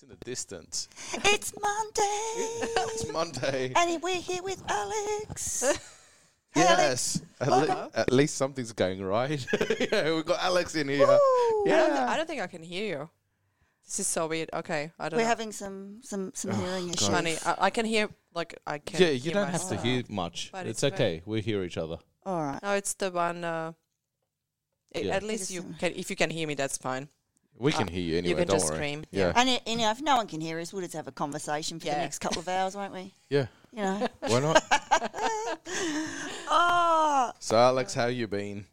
It's in the distance. It's Monday, It's Monday. and we're here with Alex. Hey, yes. At, le- at least something's going right. yeah, we've got Alex in here. Woo! I, don't thi- Yeah. I don't think I can hear you. This is so weird. Okay, I don't We're know. having some some some hearing issues. God. Funny. I, I can hear like I can. Yeah, you hear don't have to myself. hear much. But it's, it's very- okay. We hear each other. All right. No, it's the one. Uh, i- Yeah. At least you can. If you can hear me, that's fine. We can Uh, hear you anyway. you can don't just worry. scream. Yeah. And, it, and if no one can hear us, we'll just have a conversation for the Yeah. next couple of hours, won't we? Yeah. You know. Why not? oh, so, Alex, how you been?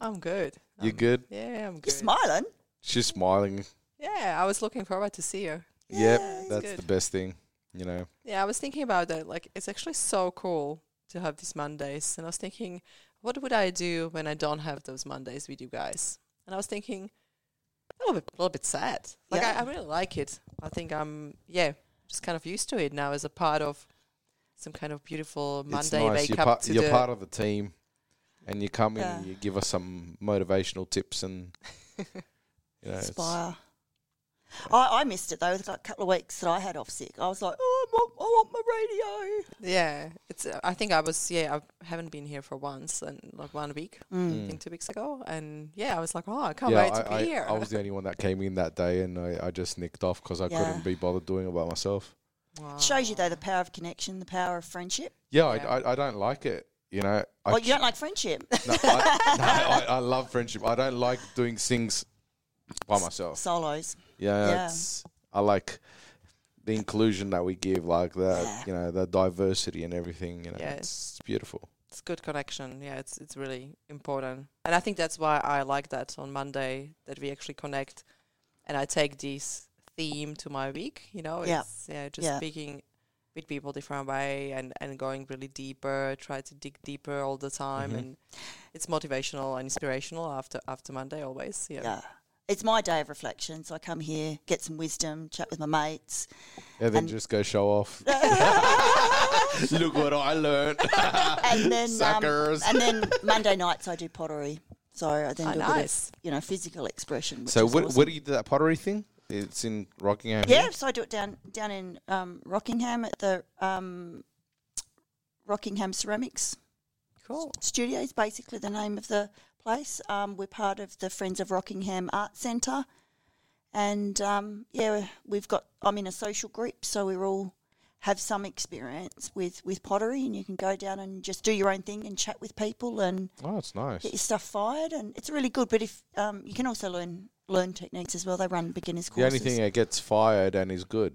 I'm good. You I'm- good? Yeah, I'm good. you're good. smiling. She's smiling. Yeah, I was looking forward to see you. yep, Yeah, it's that's good. the best thing. You know. Yeah, I was thinking about that. Like, it's actually so cool to have these Mondays, and I was thinking, what would I do when I don't have those Mondays with you guys? And I was thinking, a little bit, a little bit sad. Like, Yeah. I, I really like it. I think I'm, yeah, just kind of used to it now as a part of some kind of beautiful Monday nice. You're, to you're part of the team, and you come in and you give us some motivational tips and. You know, it's- Inspire. I, I missed it though. It was coup a couple of weeks that I had off sick, I was like, oh, I want, I want my radio. yeah, it's. Uh, I think I was. Yeah, I haven't been here for once and like one week. I Mm. think two weeks ago, and yeah, I was like, oh, I can't yeah, wait to I, be I, here. I was the only one that came in that day, and I, I just nicked off because I Yeah. couldn't be bothered doing it by myself. It Shows you though the power of connection, the power of friendship. Yeah, Yeah. I, I, I don't like it. You know, I, Oh, you don't like friendship? no, I, no, I, I love friendship. I don't like doing things by myself. Solos. Yeah, Yeah. It's, I like the inclusion that we give, like that, Yeah. you know the diversity and everything. You know, Yeah. it's beautiful. it's good connection. Yeah, it's it's really important, and I think that's why I like that on Monday that we actually connect, and I take this theme to my week. You know, Yeah. it's yeah, just Yeah. speaking with people different way and and going really deeper. Try to dig deeper all the time, Mhm. and it's motivational and inspirational after after Monday always. Yeah. Yeah. It's my day of reflection. So I come here, get some wisdom, chat with my mates. And then And- just go show off. Look what I learned. and then um, Suckers. and then Monday nights I do pottery. So I then Oh, do a bit of, you know, physical expression. Which so what awesome. where do you do that pottery thing? It's in Rockingham. Yeah, here? so I do it down down in um, Rockingham at the um, Rockingham Ceramics Cool. Studio is basically the name of the place. Um, we're part of the Friends of Rockingham Art Centre, and um, yeah, we've got. I'm in a social group, so we're all have some experience with with pottery, and you can go down and just do your own thing and chat with people and Oh, it's nice. get your stuff fired, and it's really good. But if um, you can also learn learn techniques as well. They run beginners The courses. only thing that gets fired and is good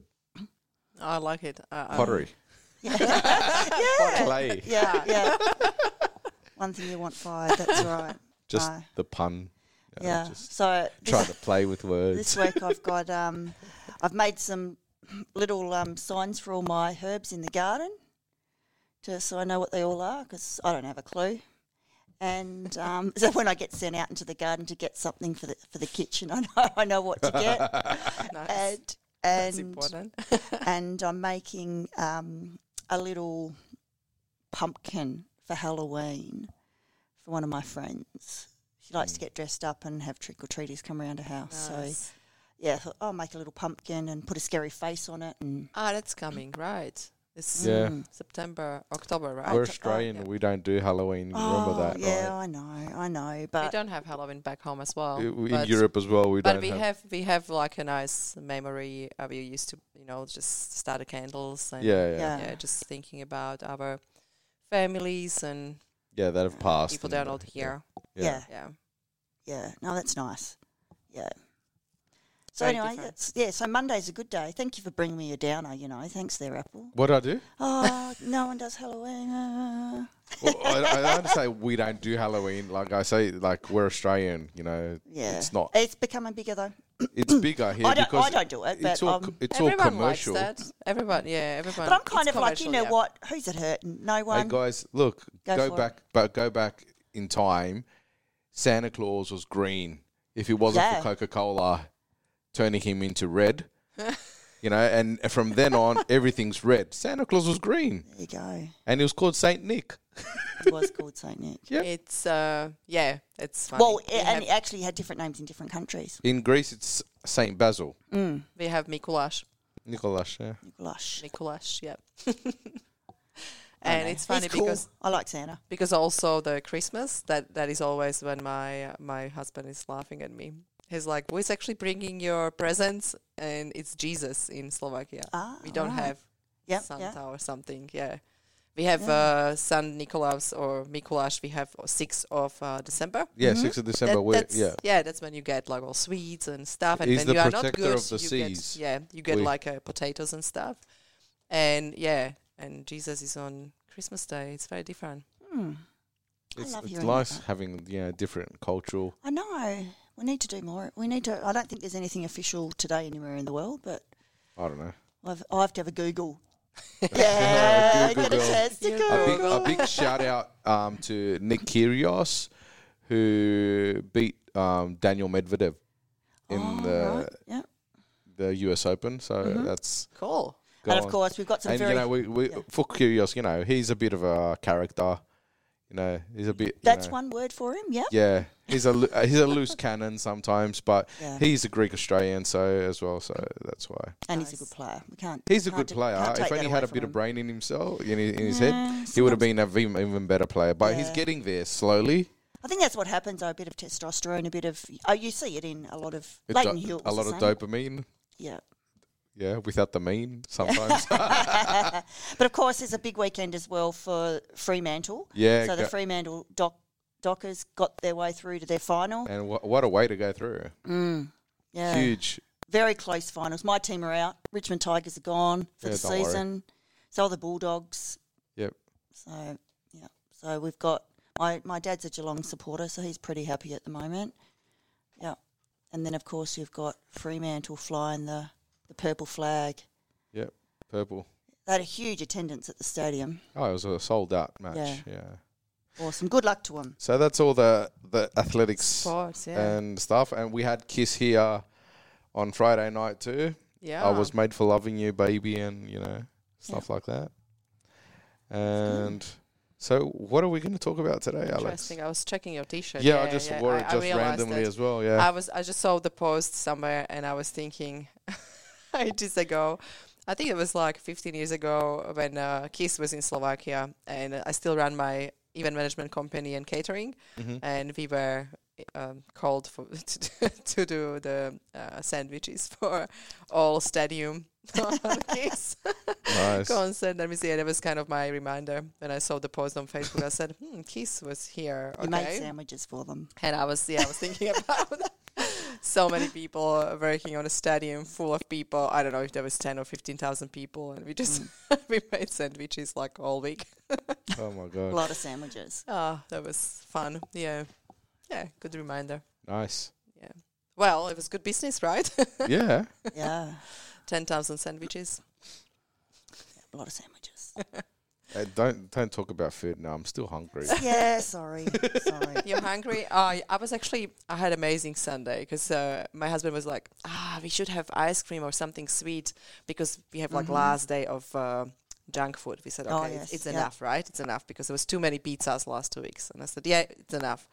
I like it. Uh, um, pottery, yeah. clay. Yeah, yeah. One thing you want fired, that's right. Just No. the pun. you know, Yeah. Just So trying this, to play with words. this week I've got um, I've made some little um, signs for all my herbs in the garden, just so I know what they all are because I don't have a clue. And um, so when I get sent out into the garden to get something for the for the kitchen, I know I know what to get. Nice. and That's and important. and I'm making um, a little pumpkin for Halloween for one of my friends. She likes to get dressed up and have trick or treaters come around her house. So yeah, I thought, I'll make a little pumpkin and put a scary face on it. And Ah, that's coming, right? It's Yeah. Mm. September, October, right? We're Oct- oh, Australian. yeah. We don't do Halloween. oh, Remember that, yeah, right? I know, I know, But we don't have Halloween back home as well. I- In Europe as well, we but don't But we have. have we have like a nice memory. Uh, we used to, you know, just start the candles and yeah, yeah, Yeah. yeah, just thinking about our families and yeah, that have passed. people and, that are uh, not here. yeah, Yeah. yeah, no, that's nice. Yeah. So Very anyway, that's, yeah. So Monday's a good day. Thank you for bringing me a downer. You know, thanks there, Apple. What do I do? Oh, no one does Halloween. uh. well, I, I don't say we don't do Halloween. Like I say, like we're Australian. You know, Yeah, it's not. It's becoming bigger though. It's bigger here I don't. because I don't do it, but it's all um, it's all Everyone commercial. likes that. Everyone, yeah, everyone. but I'm kind of like, you know yeah. what? Who's it hurting? No Hey one. guys, look, Go go, for it. back, but go back in time. Santa Claus was green. If it wasn't Yeah. for Coca Cola turning him into red, You know, and from then on, everything's red. Santa Claus was green, There you go. and he was called Saint Nick. It was called Saint Nick. Yep. It's uh, yeah, it's funny. Well, we, and have, it actually had different names in different countries. In Greece, it's Saint Basil. Mm. we have Mikulash, Nicholas, yeah. Lush. Mikulash, yeah. I and know. it's funny He's cool. because I like Santa. because also the Christmas that that is always when my uh, my husband is laughing at me. He's like, "Who's actually bringing your presents?" And it's Jesus in Slovakia. Ah, we don't right. have Yep, Santa yeah. or something. Yeah, we have Yeah. uh, San Nikolaus or Mikulash. We have sixth of uh, December. Yeah, Mhm. 6th of December. That- that's, yeah. that's when you get like all sweets and stuff. And He's when the you are not good, of the you seas. Get, yeah, you get We- like uh, potatoes and stuff. And yeah, and Jesus is on Christmas Day. It's very different. I It's, love it's hearing nice having you know different cultural. I know. We need to do more. We need to. I don't think there's anything official today anywhere in the world, but I don't know. I've, I have to have a Google. yeah, Google get a girl. chance to Google. A big, a big shout out um, to Nick Kyrgios, who beat um, Daniel Medvedev in Oh, the right. yeah. the U.S. Open. So Mhm. that's Cool. go And of on. course, we've got some and very. you know, we, we yeah. for Kyrgios, you know, he's a bit of a character. You know, he's a bit. that's know, one word for him. Yeah. Yeah, he's a uh, he's a loose cannon sometimes, but Yeah. he's a Greek Australian, so as well, so that's why and he's a good player. We can't. he's a can't good player. can't If only he had a bit from of brain in himself, in his, in his him. head, Yeah, he would have been a even, even better player. But he's getting there slowly. I think that's what happens. though, A bit of testosterone, a bit of. Oh, you see it in a lot of. It Lleyton do- Hill. a lot of same. dopamine. Yeah. Yeah, without the mean sometimes. but of course, there's a big weekend as well for Fremantle. yeah, so the Fremantle doc, Dockers got their way through to their final. and wha what a way to go through. Mm, yeah. Huge. Very close finals. My team are out. Richmond Tigers are gone for Yeah, the don't worry. season. So are the Bulldogs. Yep. So, yeah. So we've got. My, my dad's a Geelong supporter, so he's pretty happy at the moment. Yeah. And then, of course, you've got Fremantle flying the, the purple flag. Yep, purple. They had a huge attendance at the stadium. Oh, it was a sold out match. Yeah. yeah. Awesome. Good luck to them. So that's all the the athletics Sports, yeah. and stuff. And we had Kiss here on Friday night too. yeah. I was made for loving you, baby, and you know stuff like that. And so, what are we going to talk about today, Alex? Interesting. I was checking your T-shirt. Yeah, I just wore it I just realized randomly as well. Yeah, I was I just saw the post somewhere and I was thinking ages ago. I think it was like 15 years ago when uh, Kiss was in Slovakia and I still ran my event management company and catering Mhm. and we were um, called for to, do- to do the uh, sandwiches for all stadium Kiss nice. concert. Let me see. And it was kind of my reminder when I saw the post on Facebook. I said, "Hmm, Kiss was here." You made sandwiches for them. And I was, yeah, I was thinking about so many people working on a stadium full of people. I don't know if there was 10 or 15,000 people. And we just, mm. we made sandwiches like all week. Oh my god! A lot of sandwiches. Oh, that was fun. Yeah. Yeah, good reminder. nice. Yeah. Well, it was good business, right? Yeah, Yeah. 10,000 sandwiches. A lot of sandwiches. Uh, don't don't talk about food now. I'm still hungry. yeah, sorry. Sorry. You're hungry? Uh, I was actually, I had amazing Sunday because uh, my husband was like, ah, we should have ice cream or something sweet because we have like Mhm. last day of uh, junk food. We said, okay, Oh, it's, yes, it's yeah. enough, right? It's enough because there was too many pizzas last two weeks. And I said, yeah, it's enough.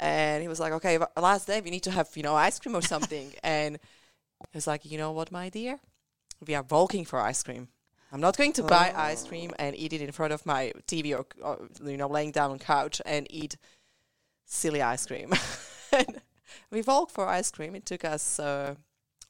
And he was like, okay, last day we need to have, you know, ice cream or something. and he was like, you know what, my dear? We are walking for ice cream. I'm not going to buy ice cream and eat it in front of my TV or, or you know, laying down on couch and eat silly ice cream. we walked for ice cream. It took us uh,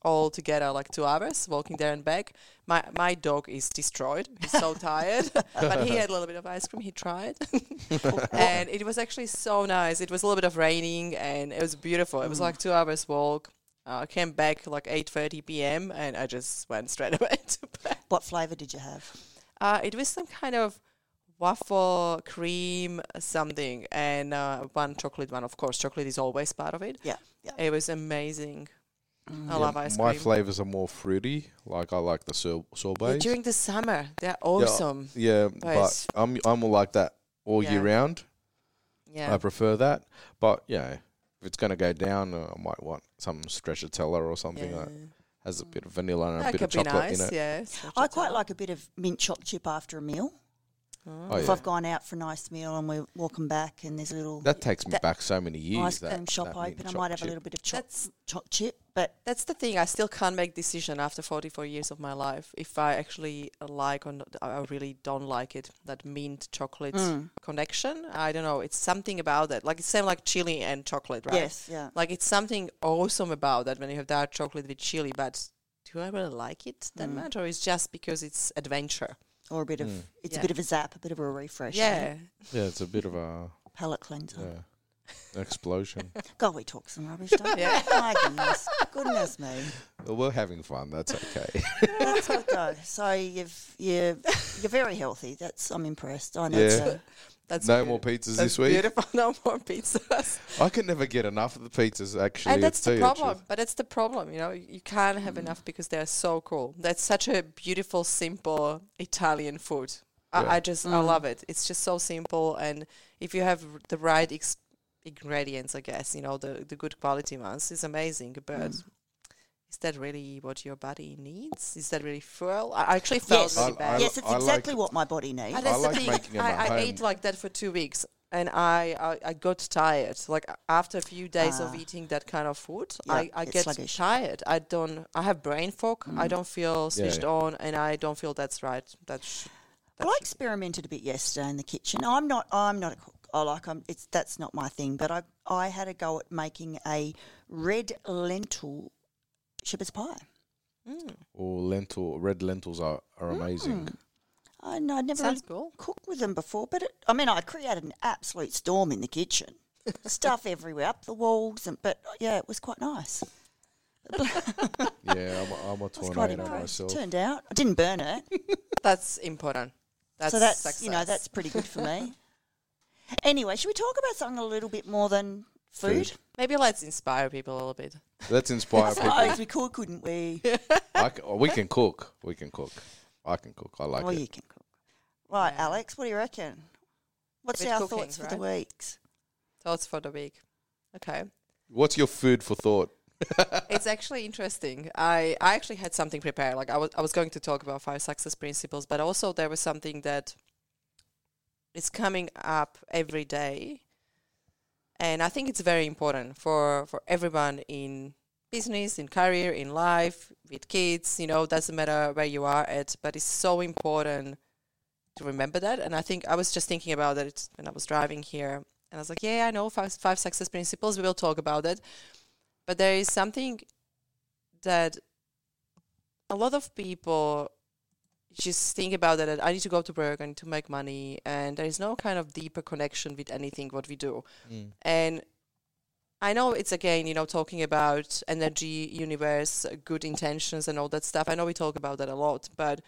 all together like two hours walking there and back. My my dog is destroyed. He's so tired, but he had a little bit of ice cream. He tried, and it was actually so nice. It was a little bit of raining, and it was beautiful. It was like two hours walk. Uh, I came back like 8:30 p.m. and I just went straight away to bed. What flavour did you have? Uh, it was some kind of waffle cream something and uh, one chocolate one. Of course, chocolate is always part of it. Yeah. Yeah. It was amazing. Mm. I love ice cream. My flavors are more fruity. Like I like the sor- Yeah, sorbets. during the summer, they're awesome. Yeah, But but I'm I'm more like that all year round. Yeah. I prefer that. But yeah, if it's gonna go down, uh, I might want some stracciatella or something yeah. that has a bit of vanilla and a That bit of could be chocolate nice. in it. Yeah. I quite like a bit of mint choc chip after a meal. Oh, if yeah. I've gone out for a nice meal and we're walking back and there's a little That takes me that back so many years. ice that- cream shop that open, I might have chip. a little bit of choc, That's choc chip. But That's the thing. I still can't make decision after 44 years of my life if I actually like or not, I really don't like it. That mint chocolate Mm. connection. I don't know. It's something about that. Like it's same like chili and chocolate, right? yes, yeah. Like it's something awesome about that when you have dark chocolate with chili. But do I really like it that Mm. much, or is just because it's adventure? Or a bit of Mm. it's Yeah. a bit of a zap, a bit of a refresh. Yeah. Yeah, it's a bit of a Palate cleanser. yeah, explosion. God, we talk some rubbish, don't we? Yeah. My goodness. Goodness me. well, we're having fun. That's okay. That's good though. So you've you you're very healthy. That's I'm impressed. I know Yeah. so. That's no beautiful. more pizzas That's this week. Beautiful. No more pizzas. I can never get enough of the pizzas. Actually, and that's the you problem. truth. But that's the problem. You know, you you can't have enough because they're so cool. That's such a beautiful, simple Italian food. Yeah. I, I just I Mm. love it. It's just so simple, and if you have the right ex- ingredients, I guess you know the the good quality ones, is amazing. But Mm. is that really what your body needs? Is that really fuel? I I actually felt Yes. really I- bad. I yes, it's I like- exactly what my body needs. And that's I the like thing. making 'em at I, I ate like that for two weeks, and I, I, I got tired. Like after a few days of Ah. eating that kind of food, Yeah, I, I get sluggish. tired. I don't. I have brain fog. I Mm. don't feel switched yeah. on, and I don't feel that's right. That's Well, I experimented a bit yesterday in the kitchen. I'm not. I'm not a cook. I like. I'm. It's that's not my thing. But I. I had a go at making a red lentil shepherd's pie. mm, Or lentil, red lentils are, are amazing. Mm. I know. I'd never sounds really cool. cooked with them before, but it, I mean, I created an absolute storm in the kitchen. Stuff everywhere, up the walls, and but yeah, it was quite nice. Yeah, I'm a, I'm a It quite tornado myself. Turned out, I didn't burn it, That's important. That's so that's success. you know that's pretty good for me. Anyway, should we talk about something a little bit more than food? Food. maybe let's inspire people a little bit. Let's inspire I people. suppose we could, couldn't we? I c- oh, we can cook. We can cook. I can cook. I like oh, it. you can cook. Right, Yeah. Alex, what do you reckon? What's bit our cooking, thoughts for the right? weeks? Thoughts for the week. Okay. What's your food for thought? it's actually interesting. I, I actually had something prepared. Like I was I was going to talk about five success principles, but also there was something that is coming up every day. And I think it's very important for, for everyone in business, in career, in life, with kids, you know, doesn't matter where you are at, but it's so important to remember that. And I think I was just thinking about it when I was driving here. And I was like, yeah, I know five, five success principles. We will talk about it. But there is something that a lot of people just think about that I need to go to work, I need to make money, and there is no kind of deeper connection with anything what we do. And I know it's again, you know, talking about energy, universe, uh, good intentions, and all that stuff. I know we talk about that a lot, but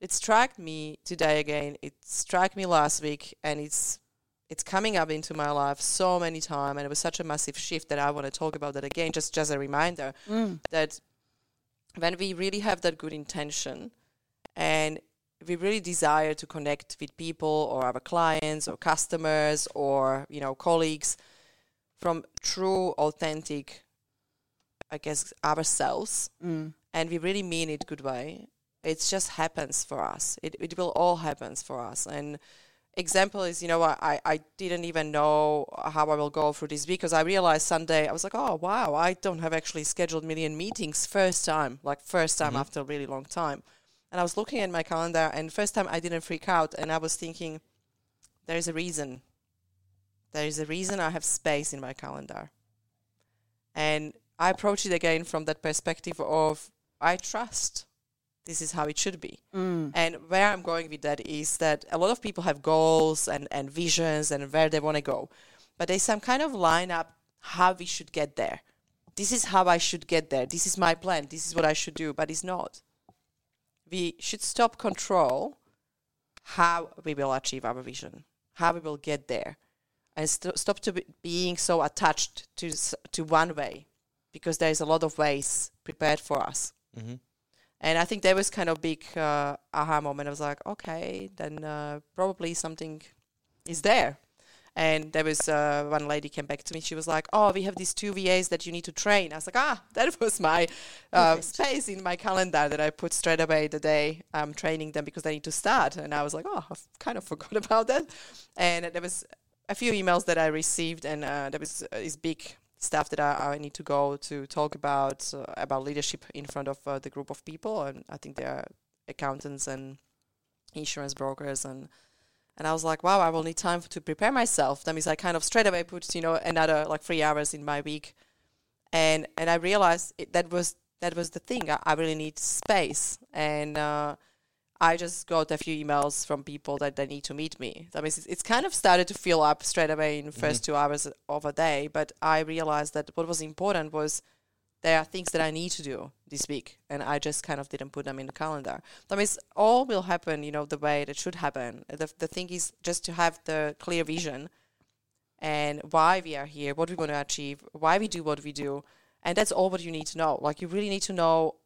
it struck me today again. It struck me last week, and it's it's coming up into my life so many times, and it was such a massive shift that I want to talk about that again. Just just a reminder Mm. that when we really have that good intention and we really desire to connect with people or our clients or customers or you know colleagues from true authentic i guess ourselves. Mm. and we really mean it good way. It just happens for us. It, it will all happens for us. And example is you know I, I didn't even know how i will go through this because i realized sunday i was like oh wow i don't have actually scheduled million meetings first time like first time Mhm. after a really long time and i was looking at my calendar and first time i didn't freak out and i was thinking there is a reason there is a reason i have space in my calendar and i approach it again from that perspective of i trust this is how it should be Mm. and where I'm going with that is that a lot of people have goals and, and visions and where they want to go. But there's some kind of line up how we should get there. This is how I should get there. This is my plan. This is what I should do. But it's not. We should stop control how we will achieve our vision, how we will get there, and st- stop to be being so attached to s- to one way, because there is a lot of ways prepared for us. Mm-hmm. And I think that was kind of big uh, aha moment. I was like, okay, then uh, probably something is there. And there was uh, one lady came back to me. She was like, "Oh, we have these two VAs that you need to train." I was like, "Ah, that was my uh, space in my calendar that I put straight away the day I'm training them because they need to start." And I was like, "Oh, I've kind of forgot about that." And there was a few emails that I received, and uh, there was uh, this big stuff that I, I need to go to talk about uh, about leadership in front of uh, the group of people, and I think they are accountants and insurance brokers and and I was like, wow, I will need time to prepare myself. That means I kind of straight away put you know another like three hours in my week, and and I realized it, that was that was the thing. I, I really need space, and uh, I just got a few emails from people that they need to meet me. That means it's, it's kind of started to fill up straight away in the 1st two hours of a day. But I realized that what was important was there are things that I need to do this week, and I just kind of didn't put them in the calendar. That means all will happen, you know, the way it should happen. The, the thing is just to have the clear vision and why we are here, what we want to achieve, why we do what we do, and that's all what you need to know. Like you really need to know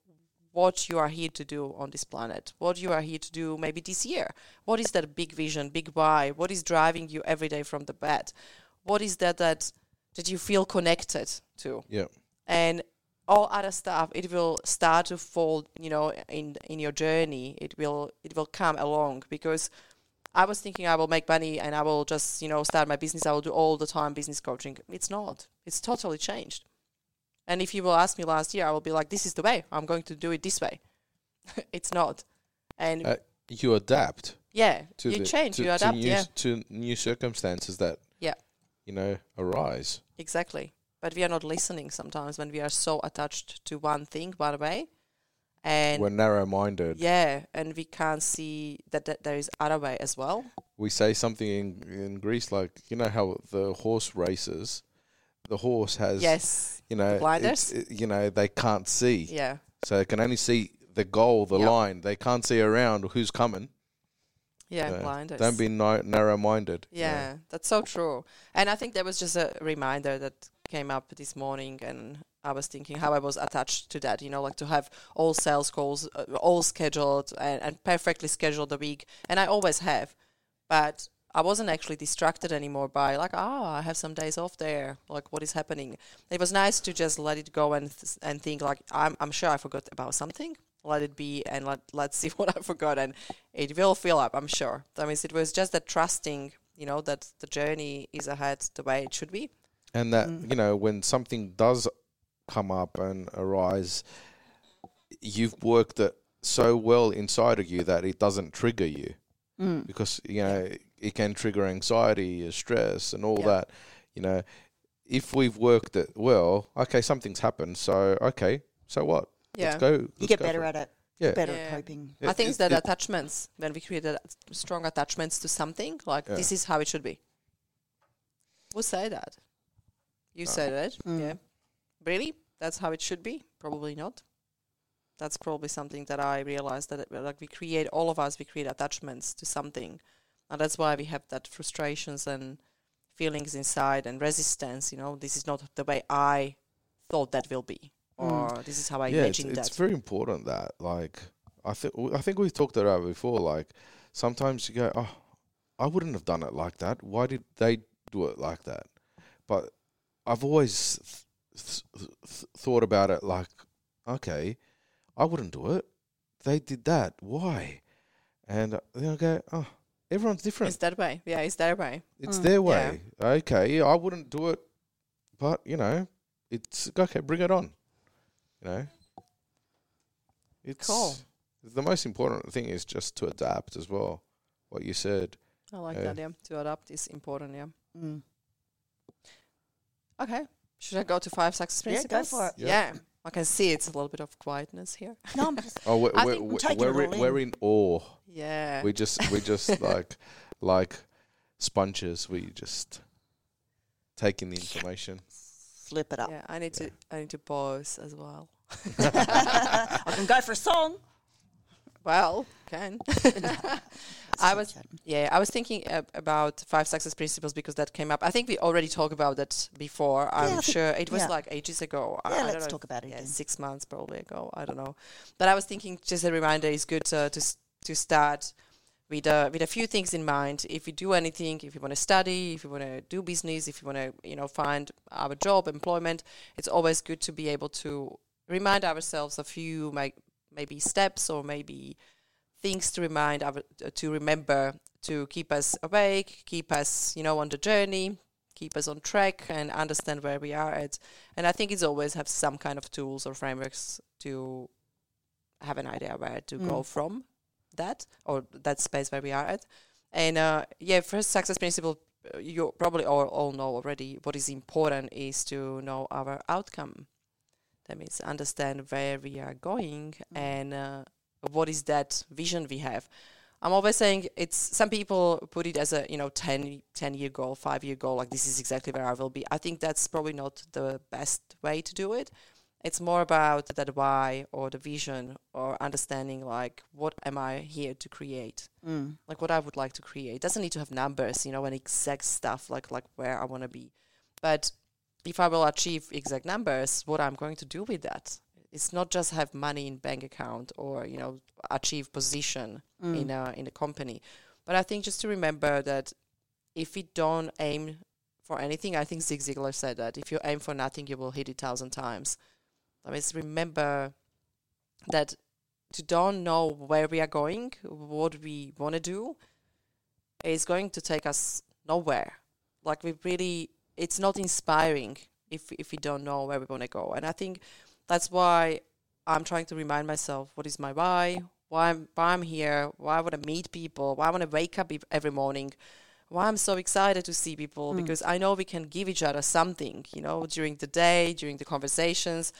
what you are here to do on this planet, what you are here to do maybe this year. What is that big vision, big why? What is driving you every day from the bed? What is that that that you feel connected to? Yeah. and all other stuff it will start to fall you know in in your journey. It will it will come along because i was thinking i will make money and i will just you know start my business. I will do all the time business coaching. It's not. It's totally changed. And if you will ask me last year i will be like this is the way. I'm going to do it this way. It's not. And Uh, you adapt yeah to you the, change to, you to adapt new, yeah. to new circumstances that Yeah. you know arise. Exactly. But we are not listening sometimes when we are so attached to one thing, one way. And We're narrow-minded. yeah, and we can't see that, that there is other way as well. we say something in, in Greece like you know how the horse races, the horse has Yes. you know blinders? it- you know they can't see, Yeah. so they can only see the goal, the Yep. line. They can't see around who's coming. Yeah, blinders. Don't be ni- narrow-minded. you know. Yeah, that's so true. And I think that was just a reminder that came up this morning, and I was thinking how I was attached to that. You know, like to have all sales calls, uh, all scheduled and, and perfectly scheduled the week, and I always have, but I wasn't actually distracted anymore by like, ah, I have some days off there. Like, what is happening? It was nice to just let it go and th- and think like, I'm I'm sure I forgot about something. Let it be, and let let's see what I forgot, and it will fill up. I'm sure. That means it was just that trusting, you know, that the journey is ahead the way it should be. And that Mm. you know when something does come up and arise, you've worked it so well inside of you that it doesn't trigger you Mm. because you know it can trigger anxiety, stress, and all Yeah. that. You know, if we've worked it well, okay, something's happened, so okay, so what? Yeah. Let's go. You let's get go better at it. Yeah. Better Yeah. at coping. I think it- that it- attachments when we create that strong attachments to something, like Yeah. this is how it should be. We'll say that? You said it. Mm. Yeah. Really? That's how it should be? Probably not. That's probably something that I realized that it, like we create all of us we create attachments to something, and that's why we have that frustrations and feelings inside and resistance. You know, this is not the way I thought that will be, Mm. or this is how I yeah, it's, imagined it's that. very important that like I think I think we've talked about it before. Like sometimes you go, oh, I wouldn't have done it like that. Why did they do it like that? But I've always th- th- th- thought about it like, okay, I wouldn't do it. They did that. Why? And then I go, oh, everyone's different. It's that way. Yeah, it's that way. It's Mm. their Yeah. way. Okay, I wouldn't do it, but you know, it's okay. Bring it on. You know, it's Cool. The most important thing is just to adapt as well. What you said. I like Yeah. that. Yeah, to adapt is important. Yeah. Mm. Okay. Should I go to five success Yeah, go principles? for it. Yeah. Yeah. I can see it's a little bit of quietness here. No, I'm just, Oh, we're I we're, think we're we're, taking we're, it all in, we're in awe. Yeah. We just we just like like sponges. We just taking the information. flip it up. yeah. I need to. I need to pause as well. I can go for a song. Well, can. I was yeah, I was thinking ab- about five success principles because that came up. I think we already talked about that before. I I'm sure it was yeah. like ages ago. Yeah, I don't let's know talk about it yeah, again. six months probably ago. I don't know, but I was thinking just a reminder is good uh, to s- to start with a with a few things in mind. If you do anything, if you want to study, if you want to do business, if you want to you know find our job, employment, it's always good to be able to remind ourselves a few maybe steps or maybe things to remind our, to remember to keep us awake, keep us you know on the journey, keep us on track, and understand where we are at. And I think it's always have some kind of tools or frameworks to have an idea where to Mm. go from that or that space where we are at. And uh, yeah, first success principle, uh, you probably all, all know already. What is important is to know our outcome. That means understand where we are going and uh, what is that vision we have. I'm always saying it's some people put it as a you know 10, 10 year goal, five year goal, like this is exactly where I will be. I think that's probably not the best way to do it. It's more about that why or the vision or understanding like what am I here to create? Mm. Like what I would like to create. It doesn't need to have numbers, you know, and exact stuff like like where I want to be. But if I will achieve exact numbers, what I'm going to do with that. It's not just have money in bank account or, you know, achieve position Mm. in a in a company. But I think just to remember that if we don't aim for anything, I think Zig Ziglar said that if you aim for nothing, you will hit it thousand times. I mean, remember that to don't know where we are going, what we want to do, is going to take us nowhere. Like we really, it's not inspiring if if we don't know where we want to go. And I think that's why I'm trying to remind myself what is my why, why I'm, why I'm here, why I want to meet people, why I want to wake up every morning, why I'm so excited to see people Mm. because I know we can give each other something, you know, during the day, during the conversations.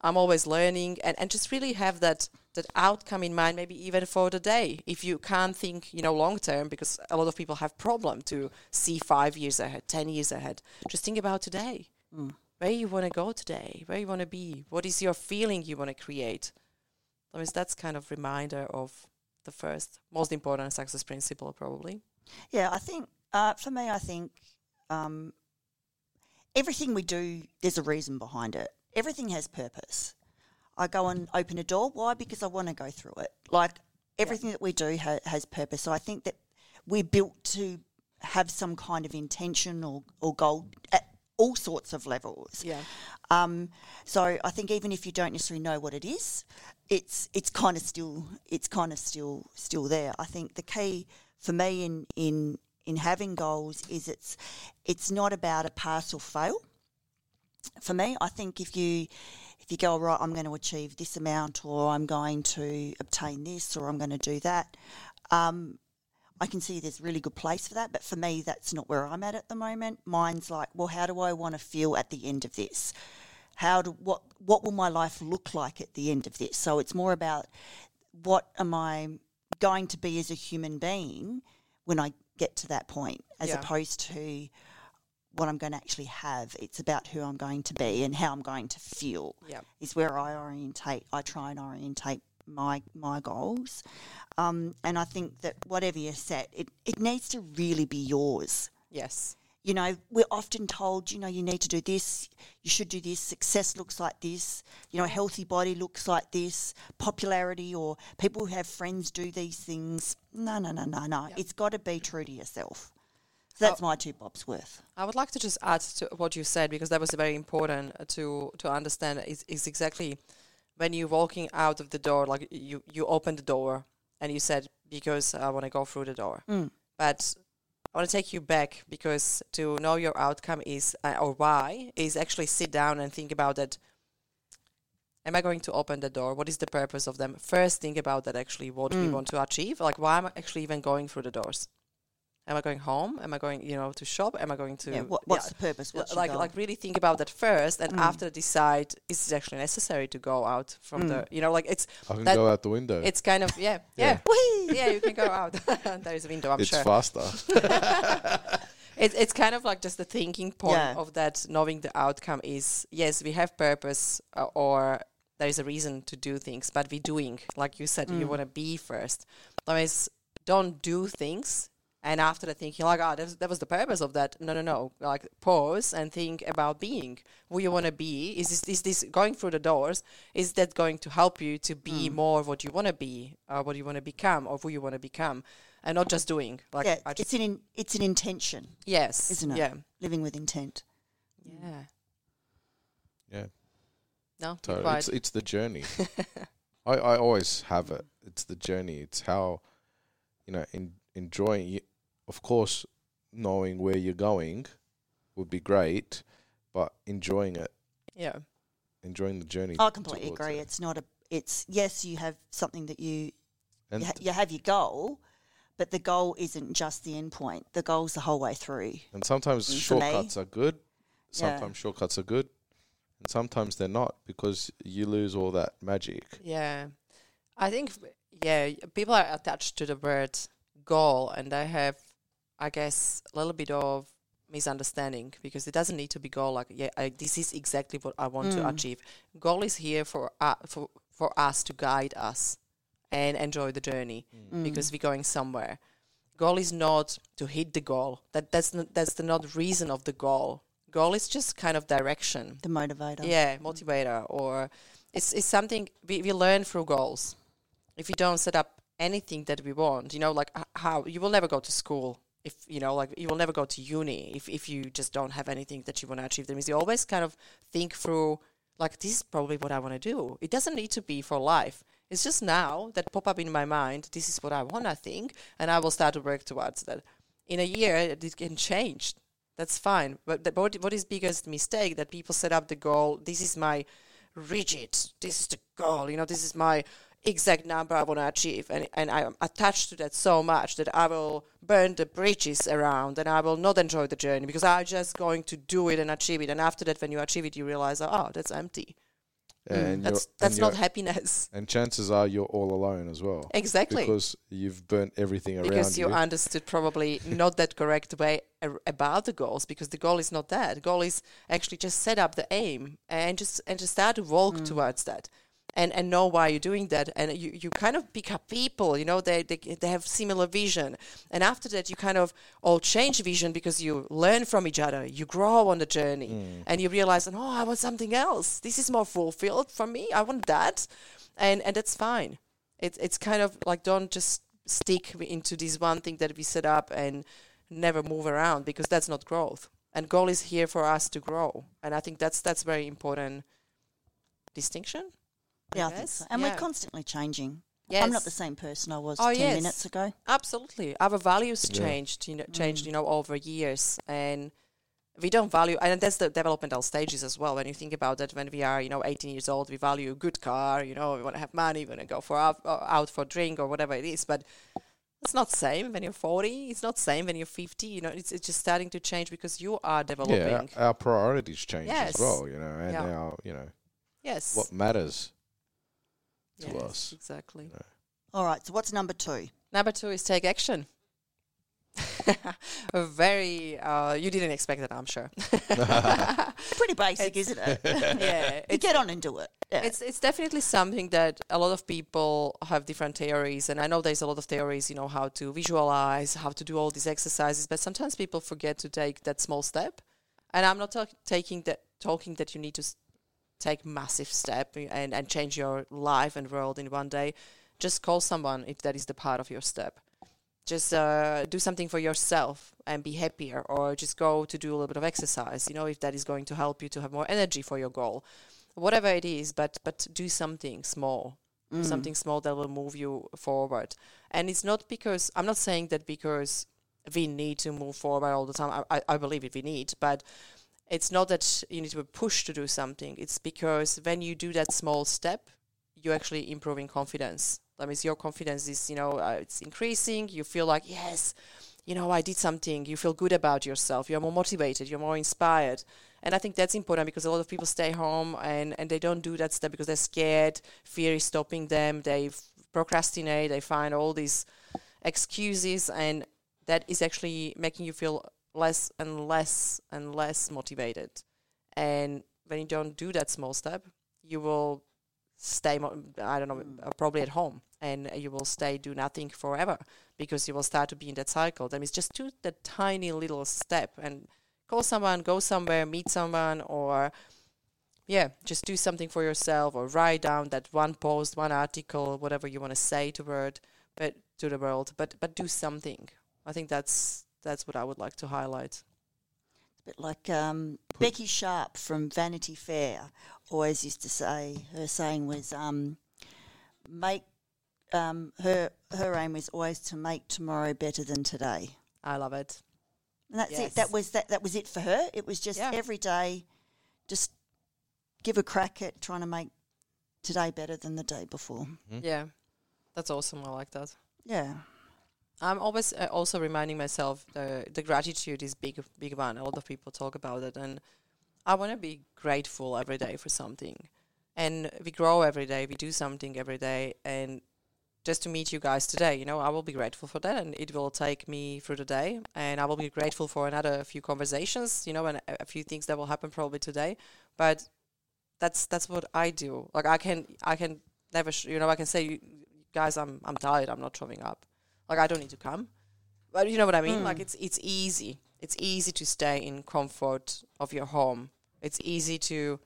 I'm always learning and, and just really have that that outcome in mind, maybe even for the day. If you can't think, you know, long term, because a lot of people have problem to see five years ahead, ten years ahead. Just think about today. Mm. Where you want to go today, where you want to be, what is your feeling you want to create. I mean, that's kind of reminder of the first most important success principle, probably. Yeah, I think uh, for me, I think um, everything we do, there's a reason behind it. Everything has purpose. I go and open a door. Why? Because I want to go through it. Like everything that we do ha- has purpose. So I think that we're built to have some kind of intention or, or goal at all sorts of levels. Yeah. Um, so I think even if you don't necessarily know what it is, it's it's kind of still it's kind of still still there. I think the key for me in in in having goals is it's it's not about a pass or fail. For me, I think if you if you go right, I'm going to achieve this amount, or I'm going to obtain this, or I'm going to do that. Um, I can see there's a really good place for that, but for me, that's not where I'm at at the moment. Mine's like, well, how do I want to feel at the end of this? How do what what will my life look like at the end of this? So it's more about what am I going to be as a human being when I get to that point, as Yeah. opposed to what I'm going to actually have. It's about who I'm going to be and how I'm going to feel. Yeah. Is where I orientate. I try and orientate my my goals, um, and I think that whatever you set, it it needs to really be yours. Yes. You know, we're often told, you know, you need to do this, you should do this, success looks like this, you know, a healthy body looks like this, popularity or people who have friends do these things. No, no, no, no, no. Yeah. It's got to be true to yourself. So that's my two bobs worth. I would like to just add to what you said because that was very important to to understand. Is is exactly when you're walking out of the door, like you you open the door and you said because I want to go through the door, Mm. but I want to take you back because to know your outcome is uh, or why is actually sit down and think about that. Am I going to open the door? What is the purpose of them? First, think about that. Actually, what we Mm. want to achieve. Like, why am I actually even going through the doors? Am I going home? Am I going, you know, to shop? Am I going to Yeah, what, what's the purpose? What's like like really think about that first, and Mm. after decide is it actually necessary to go out from the, you know, like it's I can go out the window. it's kind of yeah Yeah. yeah yeah you can go out. there is a window, I'm it's sure. faster. It's it's kind of like just the thinking point Yeah. of that knowing the outcome is yes we have purpose uh, or there is a reason to do things, but we're doing like you said you Mm. want to be first. That means don't do things And after that, thinking like, ah, oh, that was, that was the purpose of that. No, no, no. Like pause and think about being who you want to be. Is this, is this going through the doors? Is that going to help you to be mm. more what you want to be, or what you want to become, or who you want to become, and not just doing? Like, yeah, just, it's an in, it's an intention, yes, isn't it? Yeah, Living with intent. yeah. Yeah, No, you're totally. It's it's the journey. I, I always have it. It's the journey. It's how, you know, in, enjoying. Y- Of course, knowing where you're going would be great, but enjoying it, yeah, enjoying the journey. I completely agree. it. It's not a. It's yes, you have something that you And you, ha- you have your goal, but the goal isn't just the end point. The goal's the whole way through. and sometimes for me. shortcuts are good. Yeah. Sometimes shortcuts are good, and sometimes they're not because you lose all that magic. yeah. I think yeah, people are attached to the word goal, and they have, I guess, a little bit of misunderstanding because it doesn't need to be goal like yeah, I, this is exactly what I want to Mm. achieve. Goal is here for uh, for for us to guide us and enjoy the journey Mm. because we're going somewhere. Goal is not to hit the goal. That that's not, that's the not reason of the goal. Goal is just kind of direction. the motivator. Yeah, motivator, or it's it's something we, we learn through goals. If you don't set up anything that we want, you know, like how you will never go to school. If you know, like you will never go to uni if if you just don't have anything that you want to achieve. That means you always kind of think through, like this is probably what I want to do. It doesn't need to be for life. It's just now that pop up in my mind. This is what I want. I think, and I will start to work towards that. In a year, it can change. That's fine. But the, what, what is biggest mistake that people set up the goal? This is my rigid. This is the goal. You know, this is my exact number I want to achieve, and and I'm attached to that so much that I will burn the bridges around, and I will not enjoy the journey because I'm just going to do it and achieve it. And after that, when you achieve it, you realize, oh, that's empty. Mm, and That's that's and not happiness. And chances are you're all alone as well. Exactly. Because you've burnt everything around because you you. understood probably not that correct way ar- about the goals because the goal is not that the goal is actually just set up the aim and just and just start to walk mm. towards that and and know why you're doing that. And you, you kind of pick up people you know they, they they have similar vision. And after that you kind of all change vision because you learn from each other. You grow on the journey. Mm. And you realize oh i want something else. This is more fulfilled for me. I want that. And and that's fine. It's it's kind of like don't just stick into this one thing that we set up and never move around because that's not growth. And goal is here for us to grow, and I think that's that's very important distinction. Yeah, I think so. And Yeah. we're constantly changing. Yes. I'm not the same person I was Oh, 10 yes. minutes ago. Absolutely, our values Yeah. changed. You know, changed. Mm. You know, over years, and we don't value. And that's the developmental stages as well. When you think about that, when we are, you know, 18 years old, we value a good car. You know, we want to have money. We want to go for out, uh, out for drink or whatever it is. But it's not same when you're 40. It's not same when you're 50. You know, it's it's just starting to change because you are yeah, developing. our, our priorities change Yes. as well, you know, and Yeah. our, you know, yes. what matters. To yes, us. Exactly. All right, so what's number two? Number two is take action. A very, uh, you didn't expect that, I'm sure. Pretty basic, It's- isn't it? yeah, you get on and do it. Yeah. it's it's definitely something that a lot of people have different theories, and I know there's a lot of theories, you know, how to visualize, how to do all these exercises, but sometimes people forget to take that small step. And I'm not talk- taking that talking that you need to s- take massive step and and change your life and world in one day. Just call someone if that is the part of your step. Just uh, do something for yourself and be happier, or just go to do a little bit of exercise. You know, if that is going to help you to have more energy for your goal, whatever it is. But but do something small, Mm. something small that will move you forward. And it's not because I'm not saying that because we need to move forward all the time. I, I, I believe it we need, but it's not that you need to be pushed to do something. It's because when you do that small step, you're actually improving confidence. That means your confidence is, you know, uh, it's increasing. You feel like, yes, you know, I did something. You feel good about yourself. You're more motivated. You're more inspired. And I think that's important because a lot of people stay home and, and they don't do that step because they're scared. Fear is stopping them. They procrastinate. They find all these excuses. And that is actually making you feel less and less and less motivated. And when you don't do that small step, you will stay. Mo- I don't know, uh, probably at home, and you will stay do nothing forever because you will start to be in that cycle. That means just do the tiny little step and call someone, go somewhere, meet someone, or yeah, just do something for yourself, or write down that one post, one article, whatever you want to say to word, but to the world, but but do something. I think that's that's what I would like to highlight. It's a bit like um, Becky Sharp from Vanity Fair always used to say, her saying was, um, make um, her her aim was always to make tomorrow better than today. I love it. And that's Yes. it. That was that. That was it for her. It was just Yeah. every day, just give a crack at trying to make today better than the day before. Hmm? Yeah, that's awesome. I like that. Yeah. I'm always uh, also reminding myself the the gratitude is big big one. A lot of people talk about it, and I want to be grateful every day for something. And we grow every day. We do something every day, and just to meet you guys today, you know, I will be grateful for that, and it will take me through the day, and I will be grateful for another few conversations, you know, and a, a few things that will happen probably today. But that's that's what I do. Like I can I can never, sh- you know, I can say, guys, I'm I'm tired. I'm not showing up. Like I don't need to come. But you know what I mean? Like it's it's easy. It's easy to stay in comfort of your home. It's easy to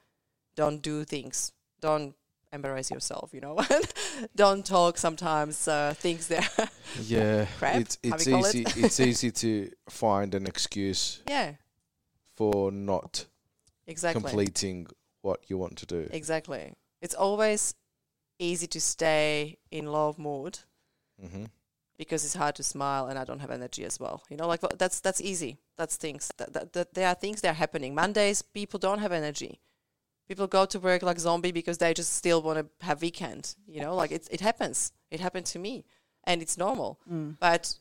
don't do things. Don't embarrass yourself, you know. don't talk sometimes uh, things there. Yeah, Crap, it's it's we call it. easy. it's easy to find an excuse yeah, for not exactly. completing what you want to do. Exactly. It's always easy to stay in love mood hmm because it's hard to smile and I don't have energy as well. You know, like that's that's easy. That's things. That, that, that there are things that are happening. Mondays, people don't have energy. People go to work like zombie because they just still want to have weekend. You know, like it it happens. It happened to me, and it's normal. Mm. But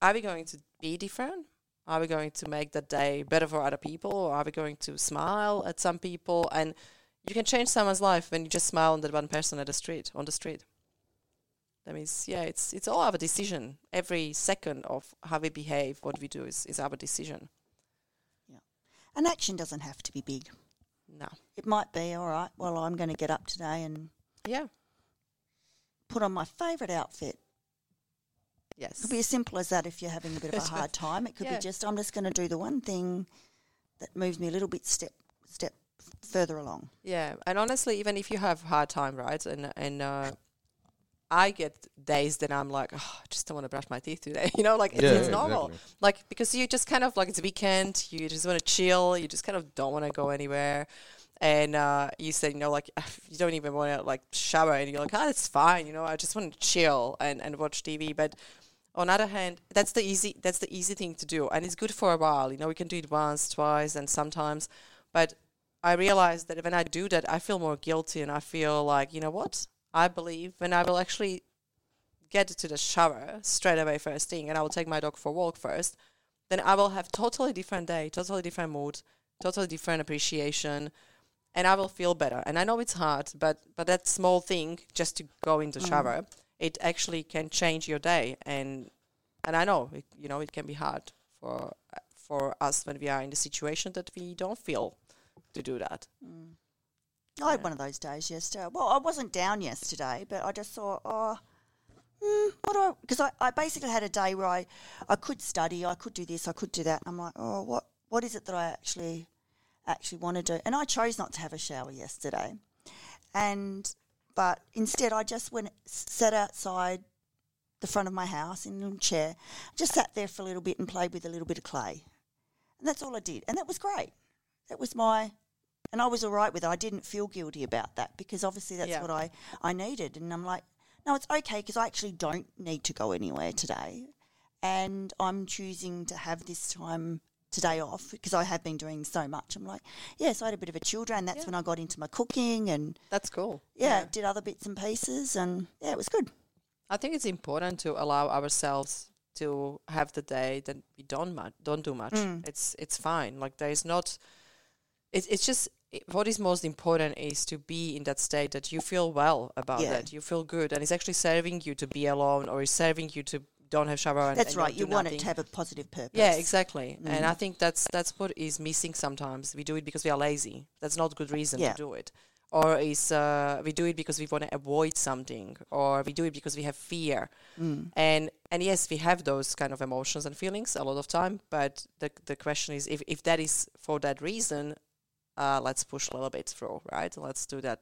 are we going to be different? Are we going to make that day better for other people? Or are we going to smile at some people? And you can change someone's life when you just smile on that one person at the street on the street. That means, yeah, it's it's all our decision. Every second of how we behave, what we do is, is our decision. Yeah. An action doesn't have to be big. No. It might be all right. Well, I'm going to get up today and Yeah. put on my favourite outfit. Yes. It could be as simple as that if you're having a bit of a hard time. It could Yeah. be just I'm just going to do the one thing that moves me a little bit step step further along. Yeah, and honestly, even if you have hard time, right, and and uh, I get days that I'm like, oh, I just don't want to brush my teeth today. You know, like it's, it's normal. exactly. Like because you just kind of like it's a weekend, you just want to chill. You just kind of don't want to go anywhere. And uh, you said, you know, like you don't even want to like shower, and you're like, oh, it's fine. You know, I just want to chill and, and watch TV. But on the other hand, that's the easy that's the easy thing to do, and it's good for a while. You know, we can do it once, twice, and sometimes. But I realize that when I do that, I feel more guilty, and I feel like, you know what? I believe when I will actually get to the shower straight away first thing, and I will take my dog for a walk first, then I will have totally different day, totally different mood, totally different appreciation, and I will feel better. And I know it's hard, but but that small thing, just to go in the mm. shower, it actually can change your day. And and I know it, you know it can be hard for for us when we are in the situation that we don't feel to do that. Mm. I had one of those days yesterday. Well, I wasn't down yesterday, but I just thought, oh, hmm, what do I? Because I, I basically had a day where I, I could study, I could do this, I could do that. And I'm like, oh, what what is it that I actually actually want to do? And I chose not to have a shower yesterday, and but instead I just went sat outside the front of my house in a little chair, just sat there for a little bit and played with a little bit of clay, and that's all I did, and that was great. That was my and I was all right with it. I didn't feel guilty about that because obviously that's Yeah. what I, I needed. And I'm like, no, it's okay because I actually don't need to go anywhere today. And I'm choosing to have this time today off because I have been doing so much. I'm like, yeah, so I had a bit of a chill day and that's Yeah. when I got into my cooking and, That's cool. yeah, did other bits and pieces. And, yeah, it was good. I think it's important to allow ourselves to have the day that we don't much, don't do much. Mm. It's it's fine. Like there is not. It's it's just what is most important is to be in that state that you feel well about Yeah. that. You feel good, and it's actually serving you to be alone, or it's serving you to don't have shower. And, That's and right. You want nothing. it to have a positive purpose. Yeah, exactly. Mm. And I think that's that's what is missing sometimes. We do it because we are lazy. That's not a good reason Yeah. to do it. or is uh, we do it because we want to avoid something, or we do it because we have fear. Mm. And and yes, we have those kind of emotions and feelings a lot of time. But the the question is, if if that is for that reason, uh, let's push a little bit through, right? Let's do that.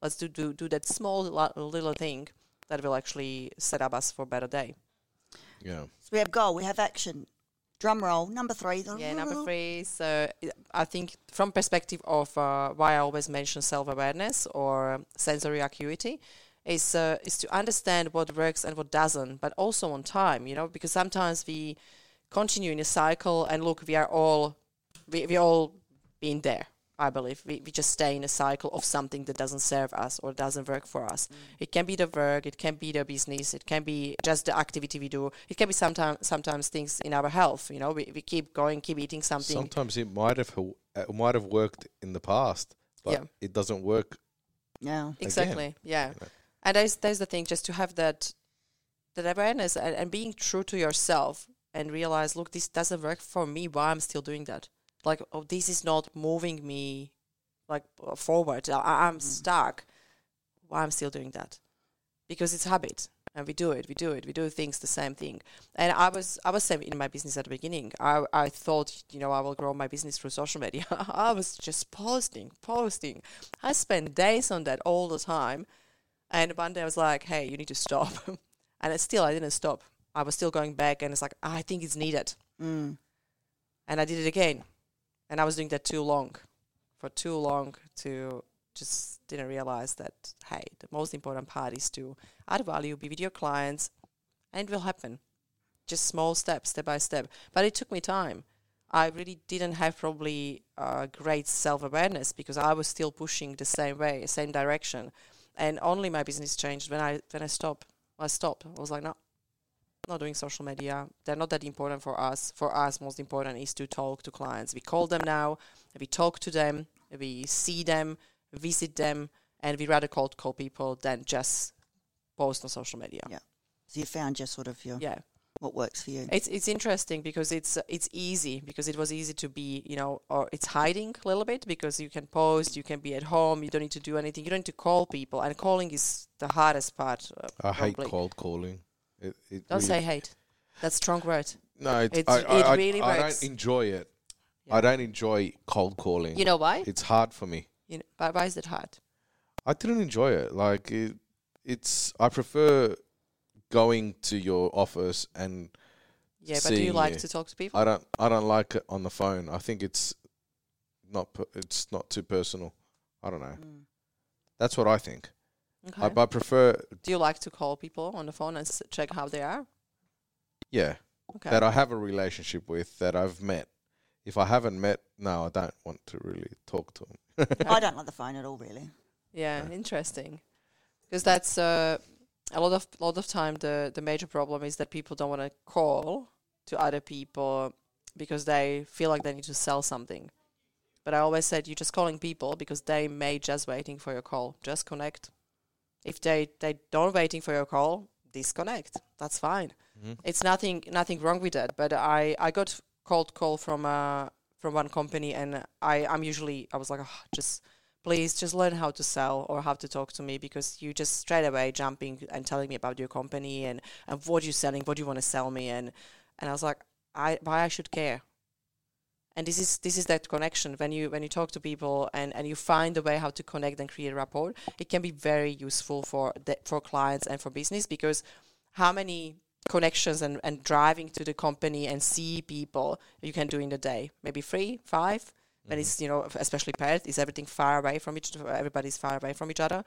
Let's do do do that small li- little thing that will actually set up us for a better day. Yeah. So we have goal, we have action. Drum roll, number three. Yeah, number three. So I think from perspective of uh, why I always mention self awareness or sensory acuity is uh, is to understand what works and what doesn't, but also on time. You know, because sometimes we continue in a cycle, and look, we are all we we all been there. I believe we, we just stay in a cycle of something that doesn't serve us or doesn't work for us. Mm. It can be the work, it can be the business, it can be just the activity we do. It can be sometimes sometimes things in our health. You know, we, we keep going, keep eating something. Sometimes it might have uh, it might have worked in the past, but Yeah. it doesn't work. Yeah. Exactly. Yeah. you know. And there's there's the thing, just to have that that awareness and, and being true to yourself and realize, look, this doesn't work for me. Why I'm still doing that? Like, oh, this is not moving me like uh, forward. I, I'm stuck. Why I'm still doing that? Because it's habit, and we do it. We do it. We do things the same thing. And I was I was same in my business at the beginning. I I thought you know I will grow my business through social media. I was just posting, posting. I spent days on that all the time. And one day I was like, hey, you need to stop. and it's still, I didn't stop. I was still going back and it's like, I think it's needed. Mm. And I did it again. And I was doing that too long, for too long to just didn't realize that, hey, the most important part is to add value, be with your clients, and it will happen. Just small steps, step by step. But it took me time. I really didn't have probably uh, great self awareness because I was still pushing the same way, same direction, and only my business changed when I when I stopped. I stopped. I was like, no, not doing social media. They're not that important for us. For us, most important is to talk to clients. We call them now, we talk to them, we see them, visit them, and we rather cold call people than just post on social media. Yeah. So you found just sort of your Yeah. what works for you. It's it's interesting because it's uh, it's easy because it was easy to be you know or it's hiding a little bit because you can post you can be at home you don't need to do anything you don't need to call people and calling is the hardest part. Uh, I hate cold calling. It, it Don't really- say hate. That's strong word. no. It's, it's- I, I, it I- really I works. don't enjoy it. Yeah. I don't enjoy cold calling. You know why? it's hard for me. You know, why, why is it hard? I didn't enjoy it. Like it, it's. I prefer going to your office and Yeah, but do you like you. to talk to people? I don't. I don't like it on the phone. I think it's not. per- It's not too personal. I don't know. Mm. That's what I think. Okay. I, I prefer. do you like to call people on the phone and s- check how they are? Yeah, Okay. that I have a relationship with that I've met. If I haven't met, no, I don't want to really talk to them. I don't like the phone at all, really. Yeah, Yeah. interesting. Because that's uh, a lot of lot of time. The the major problem is that people don't want to call to other people because they feel like they need to sell something. But I always said you're just calling people because they may just waiting for your call. Just connect. If they they don't waiting for your call, disconnect. That's fine. Mhm. It's nothing nothing wrong with that. But I I got cold call from uh from one company and I I'm usually I was like oh, just please just learn how to sell or how to talk to me because you just straight away jumping and telling me about your company and, and what you're selling, what you want to sell me and and I was like, I why I should care. And this is this is that connection. When you when you talk to people and, and you find a way how to connect and create rapport, it can be very useful for the, for clients and for business because how many connections and, and driving to the company and see people you can do in a day? Maybe three five? When mm-hmm. it's you know especially Perth is everything far away from each everybody's far away from each other?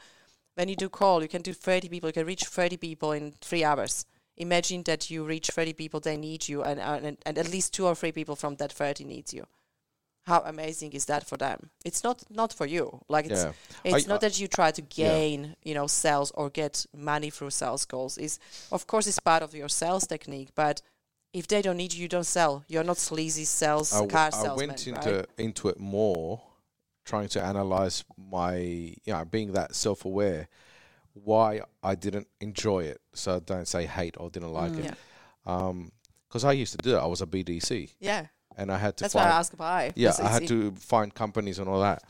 When you do call you can do 30 people you can reach 30 people in three hours imagine that you reach 30 people they need you and, uh, and and at least two or three people from that 30 needs you how amazing is that for them it's not not for you like it's yeah, it's I- not I- that you try to yeah. gain, you know, sales or get money through sales calls. Is of course it's part of your sales technique, but if they don't need you, you don't sell. You're not sleazy sales I, w- car I salesman, went into right? into it more, trying to analyze my, you know, being that self aware, why I didn't enjoy it. So don't say hate or didn't like Mm. it. Yeah, Um, because I used to do it. I was a BDC, yeah. and I had to That's find. why I ask why. yeah, It's I had to find companies and all that.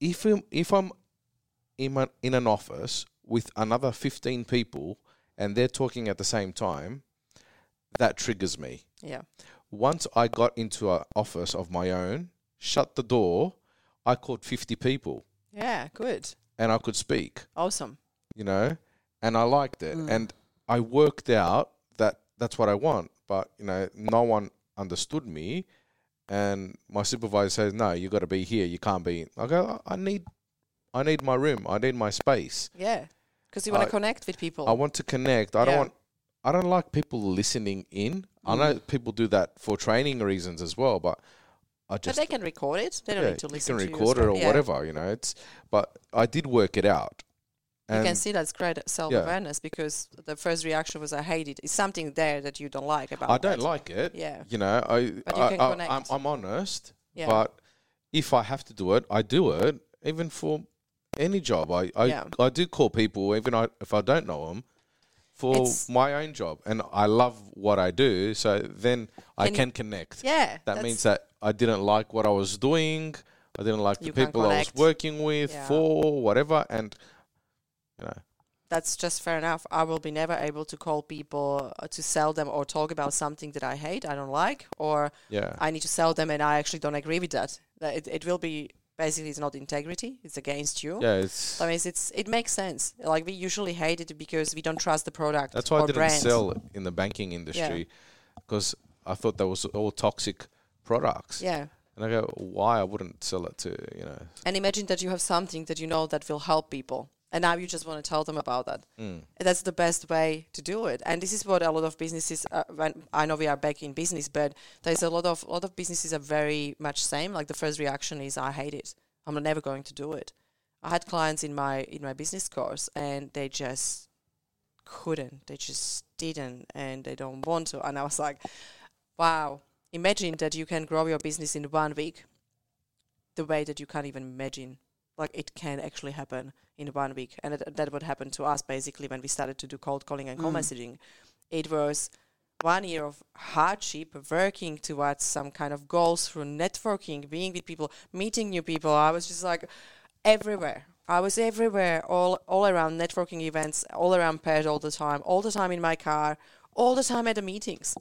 If I'm, if I'm in, a, in an office with another 15 people and they're talking at the same time, that triggers me. Yeah. Once I got into an office of my own, shut the door, I called 50 people Yeah. Good. and I could speak, Awesome. You know, and I liked it. Mm. And I worked out that that's what I want. But, you know, no one understood me. And my supervisor says, no, you got to be here. You can't be. I go, I need, I need my room. I need my space. Yeah. Because you want to connect with people. I want to connect. I don't want. I don't like people listening in. I know Mm. people do that for training reasons as well, but I just. but they can record it. They don't yeah, need to you listen can to record you it or Yeah. whatever. You know, it's. But I did work it out. You can see that's great self awareness because the first reaction was I hate it. It's something there that you don't like about I don't it. like it. Yeah. You know, I. But you I, can I, connect. I'm, I'm honest, Yeah. but if I have to do it, I do it. Even for any job, I I, Yeah. I do call people even I, if I don't know them. For It's- my own job, and I love what I do, so then I Can you- can connect. yeah. That means that I didn't like what I was doing. I didn't like the people I was working with Yeah. for whatever, and you know, that's just fair enough. I will be never able to call people uh, to sell them or talk about something that I hate, I don't like, or yeah, I need to sell them and I actually don't agree with that. That It, it will be basically it's not integrity; it's against you. yeah. It's I mean, it's it makes sense. Like we usually hate it because we don't trust the product. that's why I didn't brand. sell in the banking industry because I thought that was all toxic products. Yeah, And I go, why I wouldn't sell it to you know? and imagine that you have something that you know that will help people, and now you just want to tell them about that. Mm. That's the best way to do it, and this is what a lot of businesses. Uh, when I know we are back in business, but there's a lot of a lot of businesses are very much same. Like the first reaction is, "I hate it. I'm never going to do it." I had clients in my in my business course, and they just couldn't. They just didn't, and they don't want to. And I was like, "Wow! Imagine that you can grow your business in one week, the way that you can't even imagine. Like it can actually happen." In one week. And that, that would happen to us basically when we started to do cold calling and cold Mm. messaging. It was one year of hardship, working towards some kind of goals through networking, being with people, meeting new people. I was just like everywhere. I was everywhere, all all around networking events, all around pairs all the time, all the time in my car, all the time at the meetings.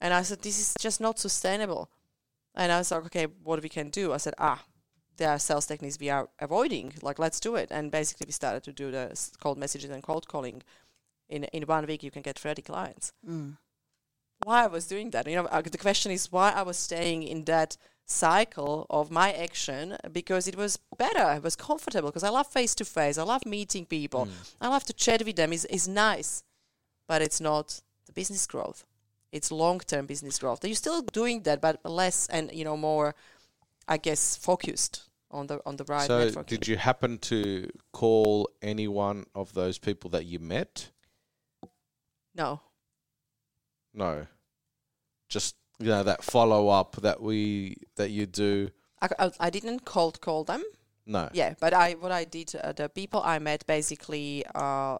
And I said, this is just not sustainable. And I was like, okay, what we can do? I said, ah, there are sales techniques we are avoiding. Like, let's do it. And basically, we started to do the cold messages and cold calling. In in one week, you can get 30 clients. Mm. Why I was doing that? You know, uh, the question is why I was staying in that cycle of my action because it was better. It was comfortable because I love face to face. I love meeting people. I love to chat with them. It's, it's nice, but it's not the business growth. It's long term business growth. You're still doing that, but less and you know more, I guess, focused on the on the right so, networking. did you happen to call any one of those people that you met? no, No, just you know that follow up that we that you do. I, I, I didn't cold call them. No, Yeah, but I what I did uh, the people I met basically uh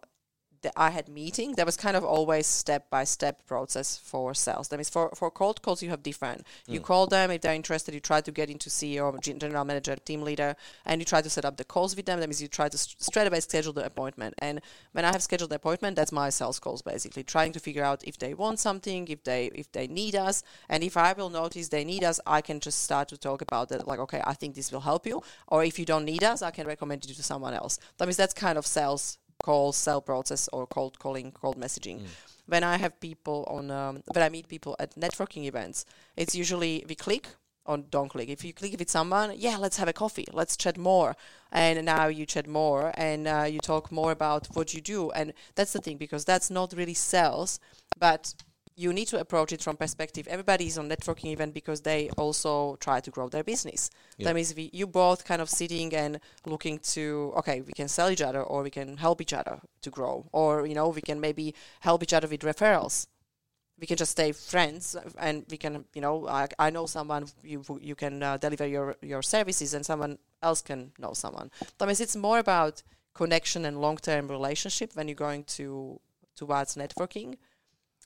the, I had meeting. There was kind of always step by step process for sales. That means for for cold calls you have different. You mm. call them if they're interested. You try to get into CEO, gen- general manager, team leader, and you try to set up the calls with them. That means you try to st- straight away schedule the appointment. And when I have scheduled the appointment, that's my sales calls basically trying to figure out if they want something, if they if they need us, and if I will notice they need us, I can just start to talk about that. Like, okay, I think this will help you, or if you don't need us, I can recommend you to someone else. That means that's kind of sales call, sell process, or cold calling, cold messaging. When I have people on, um, when I meet people at networking events, it's usually we click or don't click. If you click with someone, yeah, let's have a coffee, let's chat more, and now you chat more and uh, you talk more about what you do, and that's the thing because that's not really sales, but you need to approach it from perspective. Everybody is on networking event because they also try to grow their business. Yeah. That means we, you both kind of sitting and looking to okay, we can sell each other or we can help each other to grow, or you know we can maybe help each other with referrals. We can just stay friends, and we can you know I, I know someone you you can uh, deliver your your services, and someone else can know someone. That means it's more about connection and long term relationship when you're going to towards networking.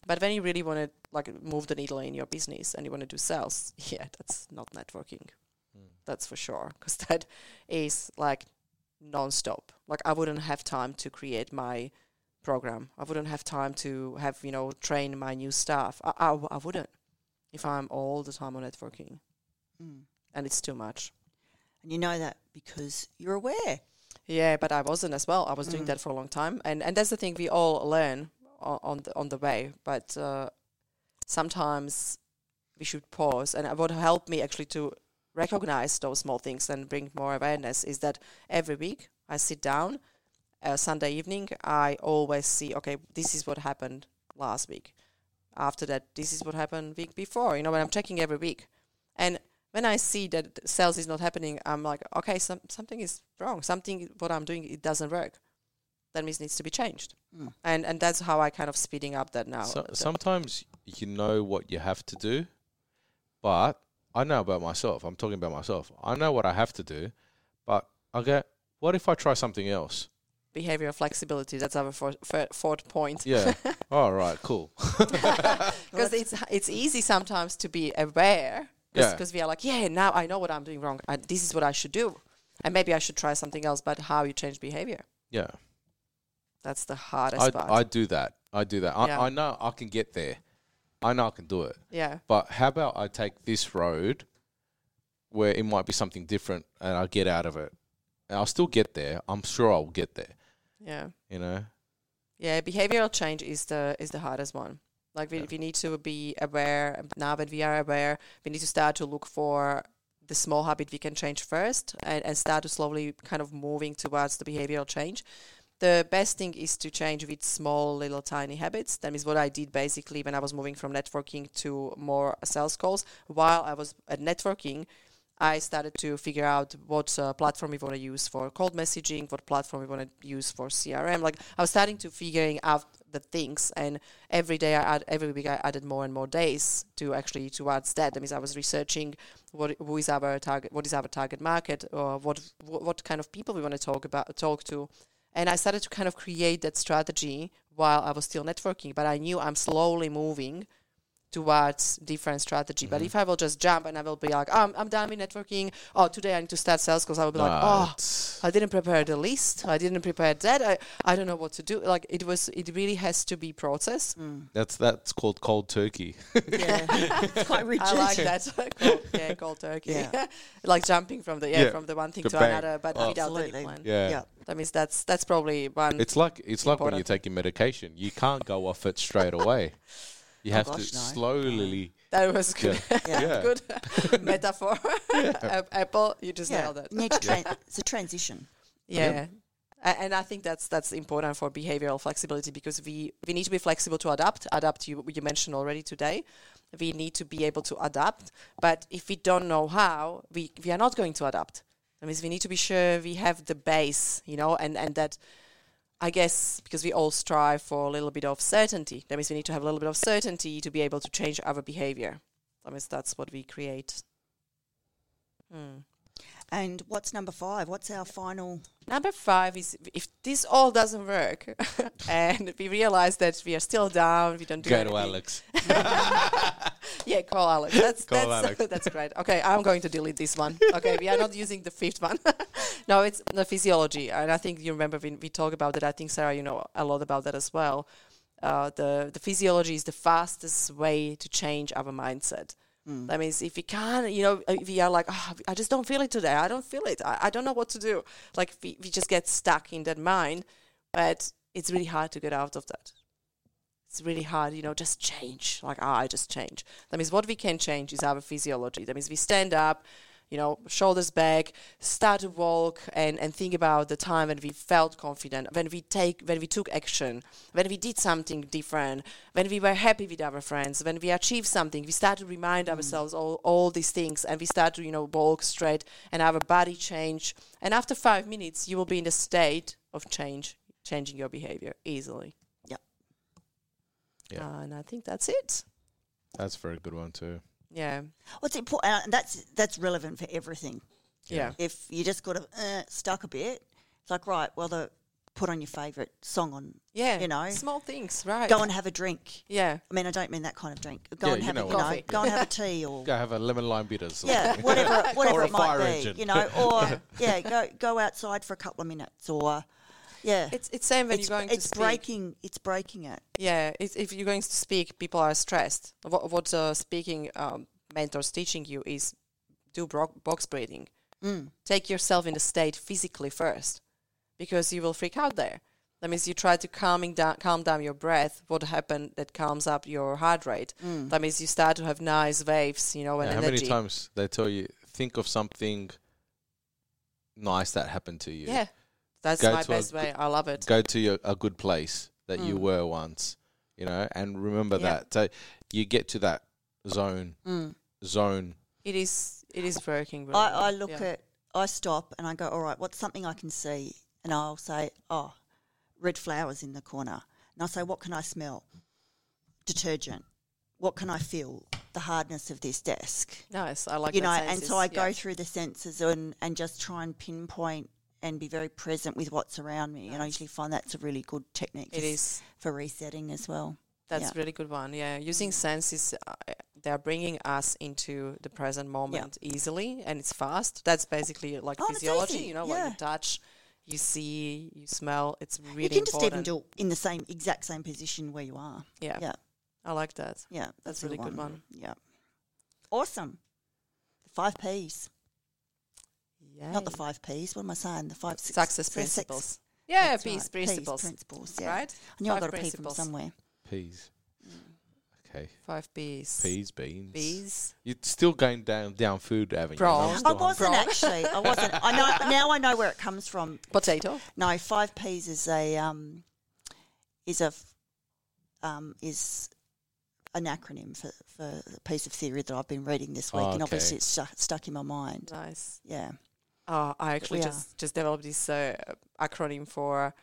But when you really want to like move the needle in your business and you want to do sales, yeah, that's not networking. That's for sure, because that is like non-stop. Like I wouldn't have time to create my program. I wouldn't have time to have you know train my new staff. I, I, w- I wouldn't if I'm all the time on networking, Mm. and it's too much. And you know that because you're aware. Yeah, but I wasn't as well. I was doing Mm. that for a long time, and and that's the thing we all learn on, the on the way. But uh, sometimes we should pause, and what helped me actually to recognize those small things and bring more awareness is that every week I sit down, uh, Sunday evening, I always see, okay, this is what happened last week. After that, this is what happened week before. You know, when I'm checking every week, and when I see that sales is not happening, I'm like, okay, some, something is wrong. Something what I'm doing it doesn't work. That means needs to be changed. Mm. And and that's how I kind of speeding up that now. So, sometimes you know what you have to do, but I know about myself. I'm talking about myself. I know what I have to do, but okay, what if I try something else? behavioral flexibility. That's our four, fir- fourth point. Yeah. All right. Cool. Because it's it's easy sometimes to be aware. Yeah. Because we are like, yeah, now I know what I'm doing wrong. And this is what I should do. And maybe I should try something else. But how you change behavior? Yeah. That's the hardest I, part. I do that. I do that. I, Yeah. I know I can get there. I know I can do it. yeah. But how about I take this road where it might be something different and I get out of it. And I'll still get there. I'm sure I'll get there. Yeah. You know? Yeah, behavioral change is the is the hardest one. Like we, Yeah. we need to be aware now that we are aware, we need to start to look for the small habit we can change first and, and start to slowly kind of moving towards the behavioral change. The best thing is to change with small little tiny habits. That is what I did basically when I was moving from networking to more sales calls. While I was at networking, I started to figure out what uh, platform we want to use for cold messaging, what platform we want to use for CRM. Like I was starting to figuring out the things, and every day I add, every week I added more and more days to actually towards that. That means I was researching what who is our target, what is our target market, or what what, what kind of people we want to talk about, talk to, and I started to kind of create that strategy while I was still networking. But I knew I'm slowly moving towards different strategy. But Mhm. if I will just jump and I will be like, oh, I'm, I'm done with networking. Oh, today I need to start sales because I will be like, oh, I didn't prepare the list. I didn't prepare that. I, I don't know what to do. Like it was, it really has to be process. Mm. that's that's called cold turkey. Yeah, it's quite rigid. I like that. cold, yeah, cold turkey. Yeah. like jumping from the yeah, Yeah, from the one thing the to bang. another, but Oh. without any Absolutely. plan. Yeah. Yeah. That means that's that's probably one. It's like it's like when you Important. take your medication. You can't go off it straight away. You Oh have gosh, to no. slowly. that was good. Yeah. Yeah. good metaphor. A- Apple, you just Yeah. nailed it. You need to tran- it's a transition. Yeah. A- And I think that's that's important for behavioral flexibility because we, we need to be flexible to adapt. Adapt you you mentioned already today. We need to be able to adapt. But if we don't know how, we, we are not going to adapt. That means we need to be sure we have the base, you know, and, and that I guess because we all strive for a little bit of certainty. That means we need to have a little bit of certainty to be able to change our behavior. That means that's what we create. Hmm. And what's number five? What's our final? Number five is if this all doesn't work and we realize that we are still down, we don't do Go to. Alex. Yeah, call Alex. That's Call that's Alex. that's great. Okay, I'm going to delete this one. Okay, we are not using the fifth one. no, it's the physiology, and I think you remember when we talk about that. I think Sarah, you know a lot about that as well. Uh, the the physiology is the fastest way to change our mindset. Mm. That means if you can't, you know, if we are like, oh, I just don't feel it today. I don't feel it. I, I don't know what to do. Like we, we just get stuck in that mind, but it's really hard to get out of that. It's really hard, you know, just change. Like, ah, I just change. That means what we can change is our physiology. That means we stand up, you know, shoulders back, start to walk and, and think about the time when we felt confident, when we take when we took action, when we did something different, when we were happy with our friends, when we achieved something, we start to remind ourselves all, all these things and we start to, you know, walk straight and our body change. And after five minutes you will be in the state of change, changing your behavior easily. Yep. Yeah. Uh, and I think that's it. That's a very good one too. Yeah. What's important? Uh, that's that's relevant for everything. Yeah. If you just got uh, stuck a bit, it's like right. Well, the put on your favourite song on. Yeah, You know, small things, right? Go and have a drink. yeah, I mean, I don't mean that kind of drink. Go Yeah, and you have know a, what you know, go and have a tea or Go have a lemon lime bitters. or yeah, whatever whatever Or a it might fire be, engine. you know, or yeah, go go outside for a couple of minutes or yeah. it's it's same when it's you're going it's to speak. breaking it's breaking it. Yeah, it's, if you're going to speak, people are stressed. What what uh, speaking um, mentors teaching you is do bro- box breathing. Mm. Take yourself in the state physically first, because you will freak out there. That means you try to calming down, calm down your breath. What happened that calms up your heart rate? Mm. That means you start to have nice waves, you know, and Yeah, how many energy. times they tell you think of something nice that happened to you? Yeah, that's Go my to a best way. I love it. Go to your, a good place that you Mm. were once, you know, and remember Yeah. that. So you get to that zone, Mm. zone. It is it is working. Really I, I look Yeah. at I stop and I go, all right, what's something I can see? And I'll say, oh, red flowers in the corner. And I'll say, what can I smell? Detergent. What can I feel? The hardness of this desk. nice. I like you that know, and so I senses, go through the senses and, and just try and pinpoint and be very present with what's around me. And I usually find that's a really good technique It for, resetting as well. That's Yeah. a really good one. Yeah, using senses, uh, they're bringing us into the present moment easily, and it's fast. That's basically like Oh, physiology. You know, yeah. what you touch, you see, you smell. It's really you can just even do it in the same exact same position where you are. yeah. Yeah. I like that. Yeah, That's a a really good one. Yeah, awesome. The five P's, Yeah, not the five P's. What am I saying? The five six, success six- six- principles. Yeah, that's peace right, P's, principles. principles. Yeah, Right? I knew I Five got a P from somewhere. Peas. Okay. Five P's. Peas, beans. Bees. You're still going down down food avenue. Prawn. I'm I still wasn't Prawn. actually. I wasn't. I know now. I know where it comes from. Potato. No, five P's is a um, is a f- um, is an acronym for, for a piece of theory that I've been reading this week, Oh, and obviously it's stuck, stuck in my mind. Nice. Yeah. Oh, I actually we just just developed this uh, acronym for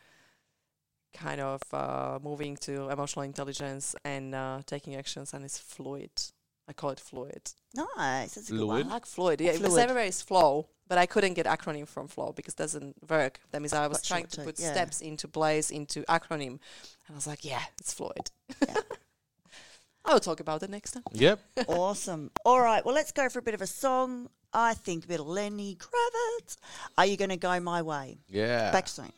kind of uh, moving to emotional intelligence and uh, taking actions, and it's fluid. I call it fluid. Nice. That's a good Fluid? I like fluid. Yeah, Fluid. the everywhere is flow, but I couldn't get acronym from flow because it doesn't work. That means I was Quite trying short to put yeah. steps into place into acronym, and I was like, yeah, it's fluid. Yeah. I'll talk about it next time. Yep. awesome. All right. Well, let's go for a bit of a song. I think a bit of Lenny Kravitz. Are you going to go my way? Yeah. Back soon.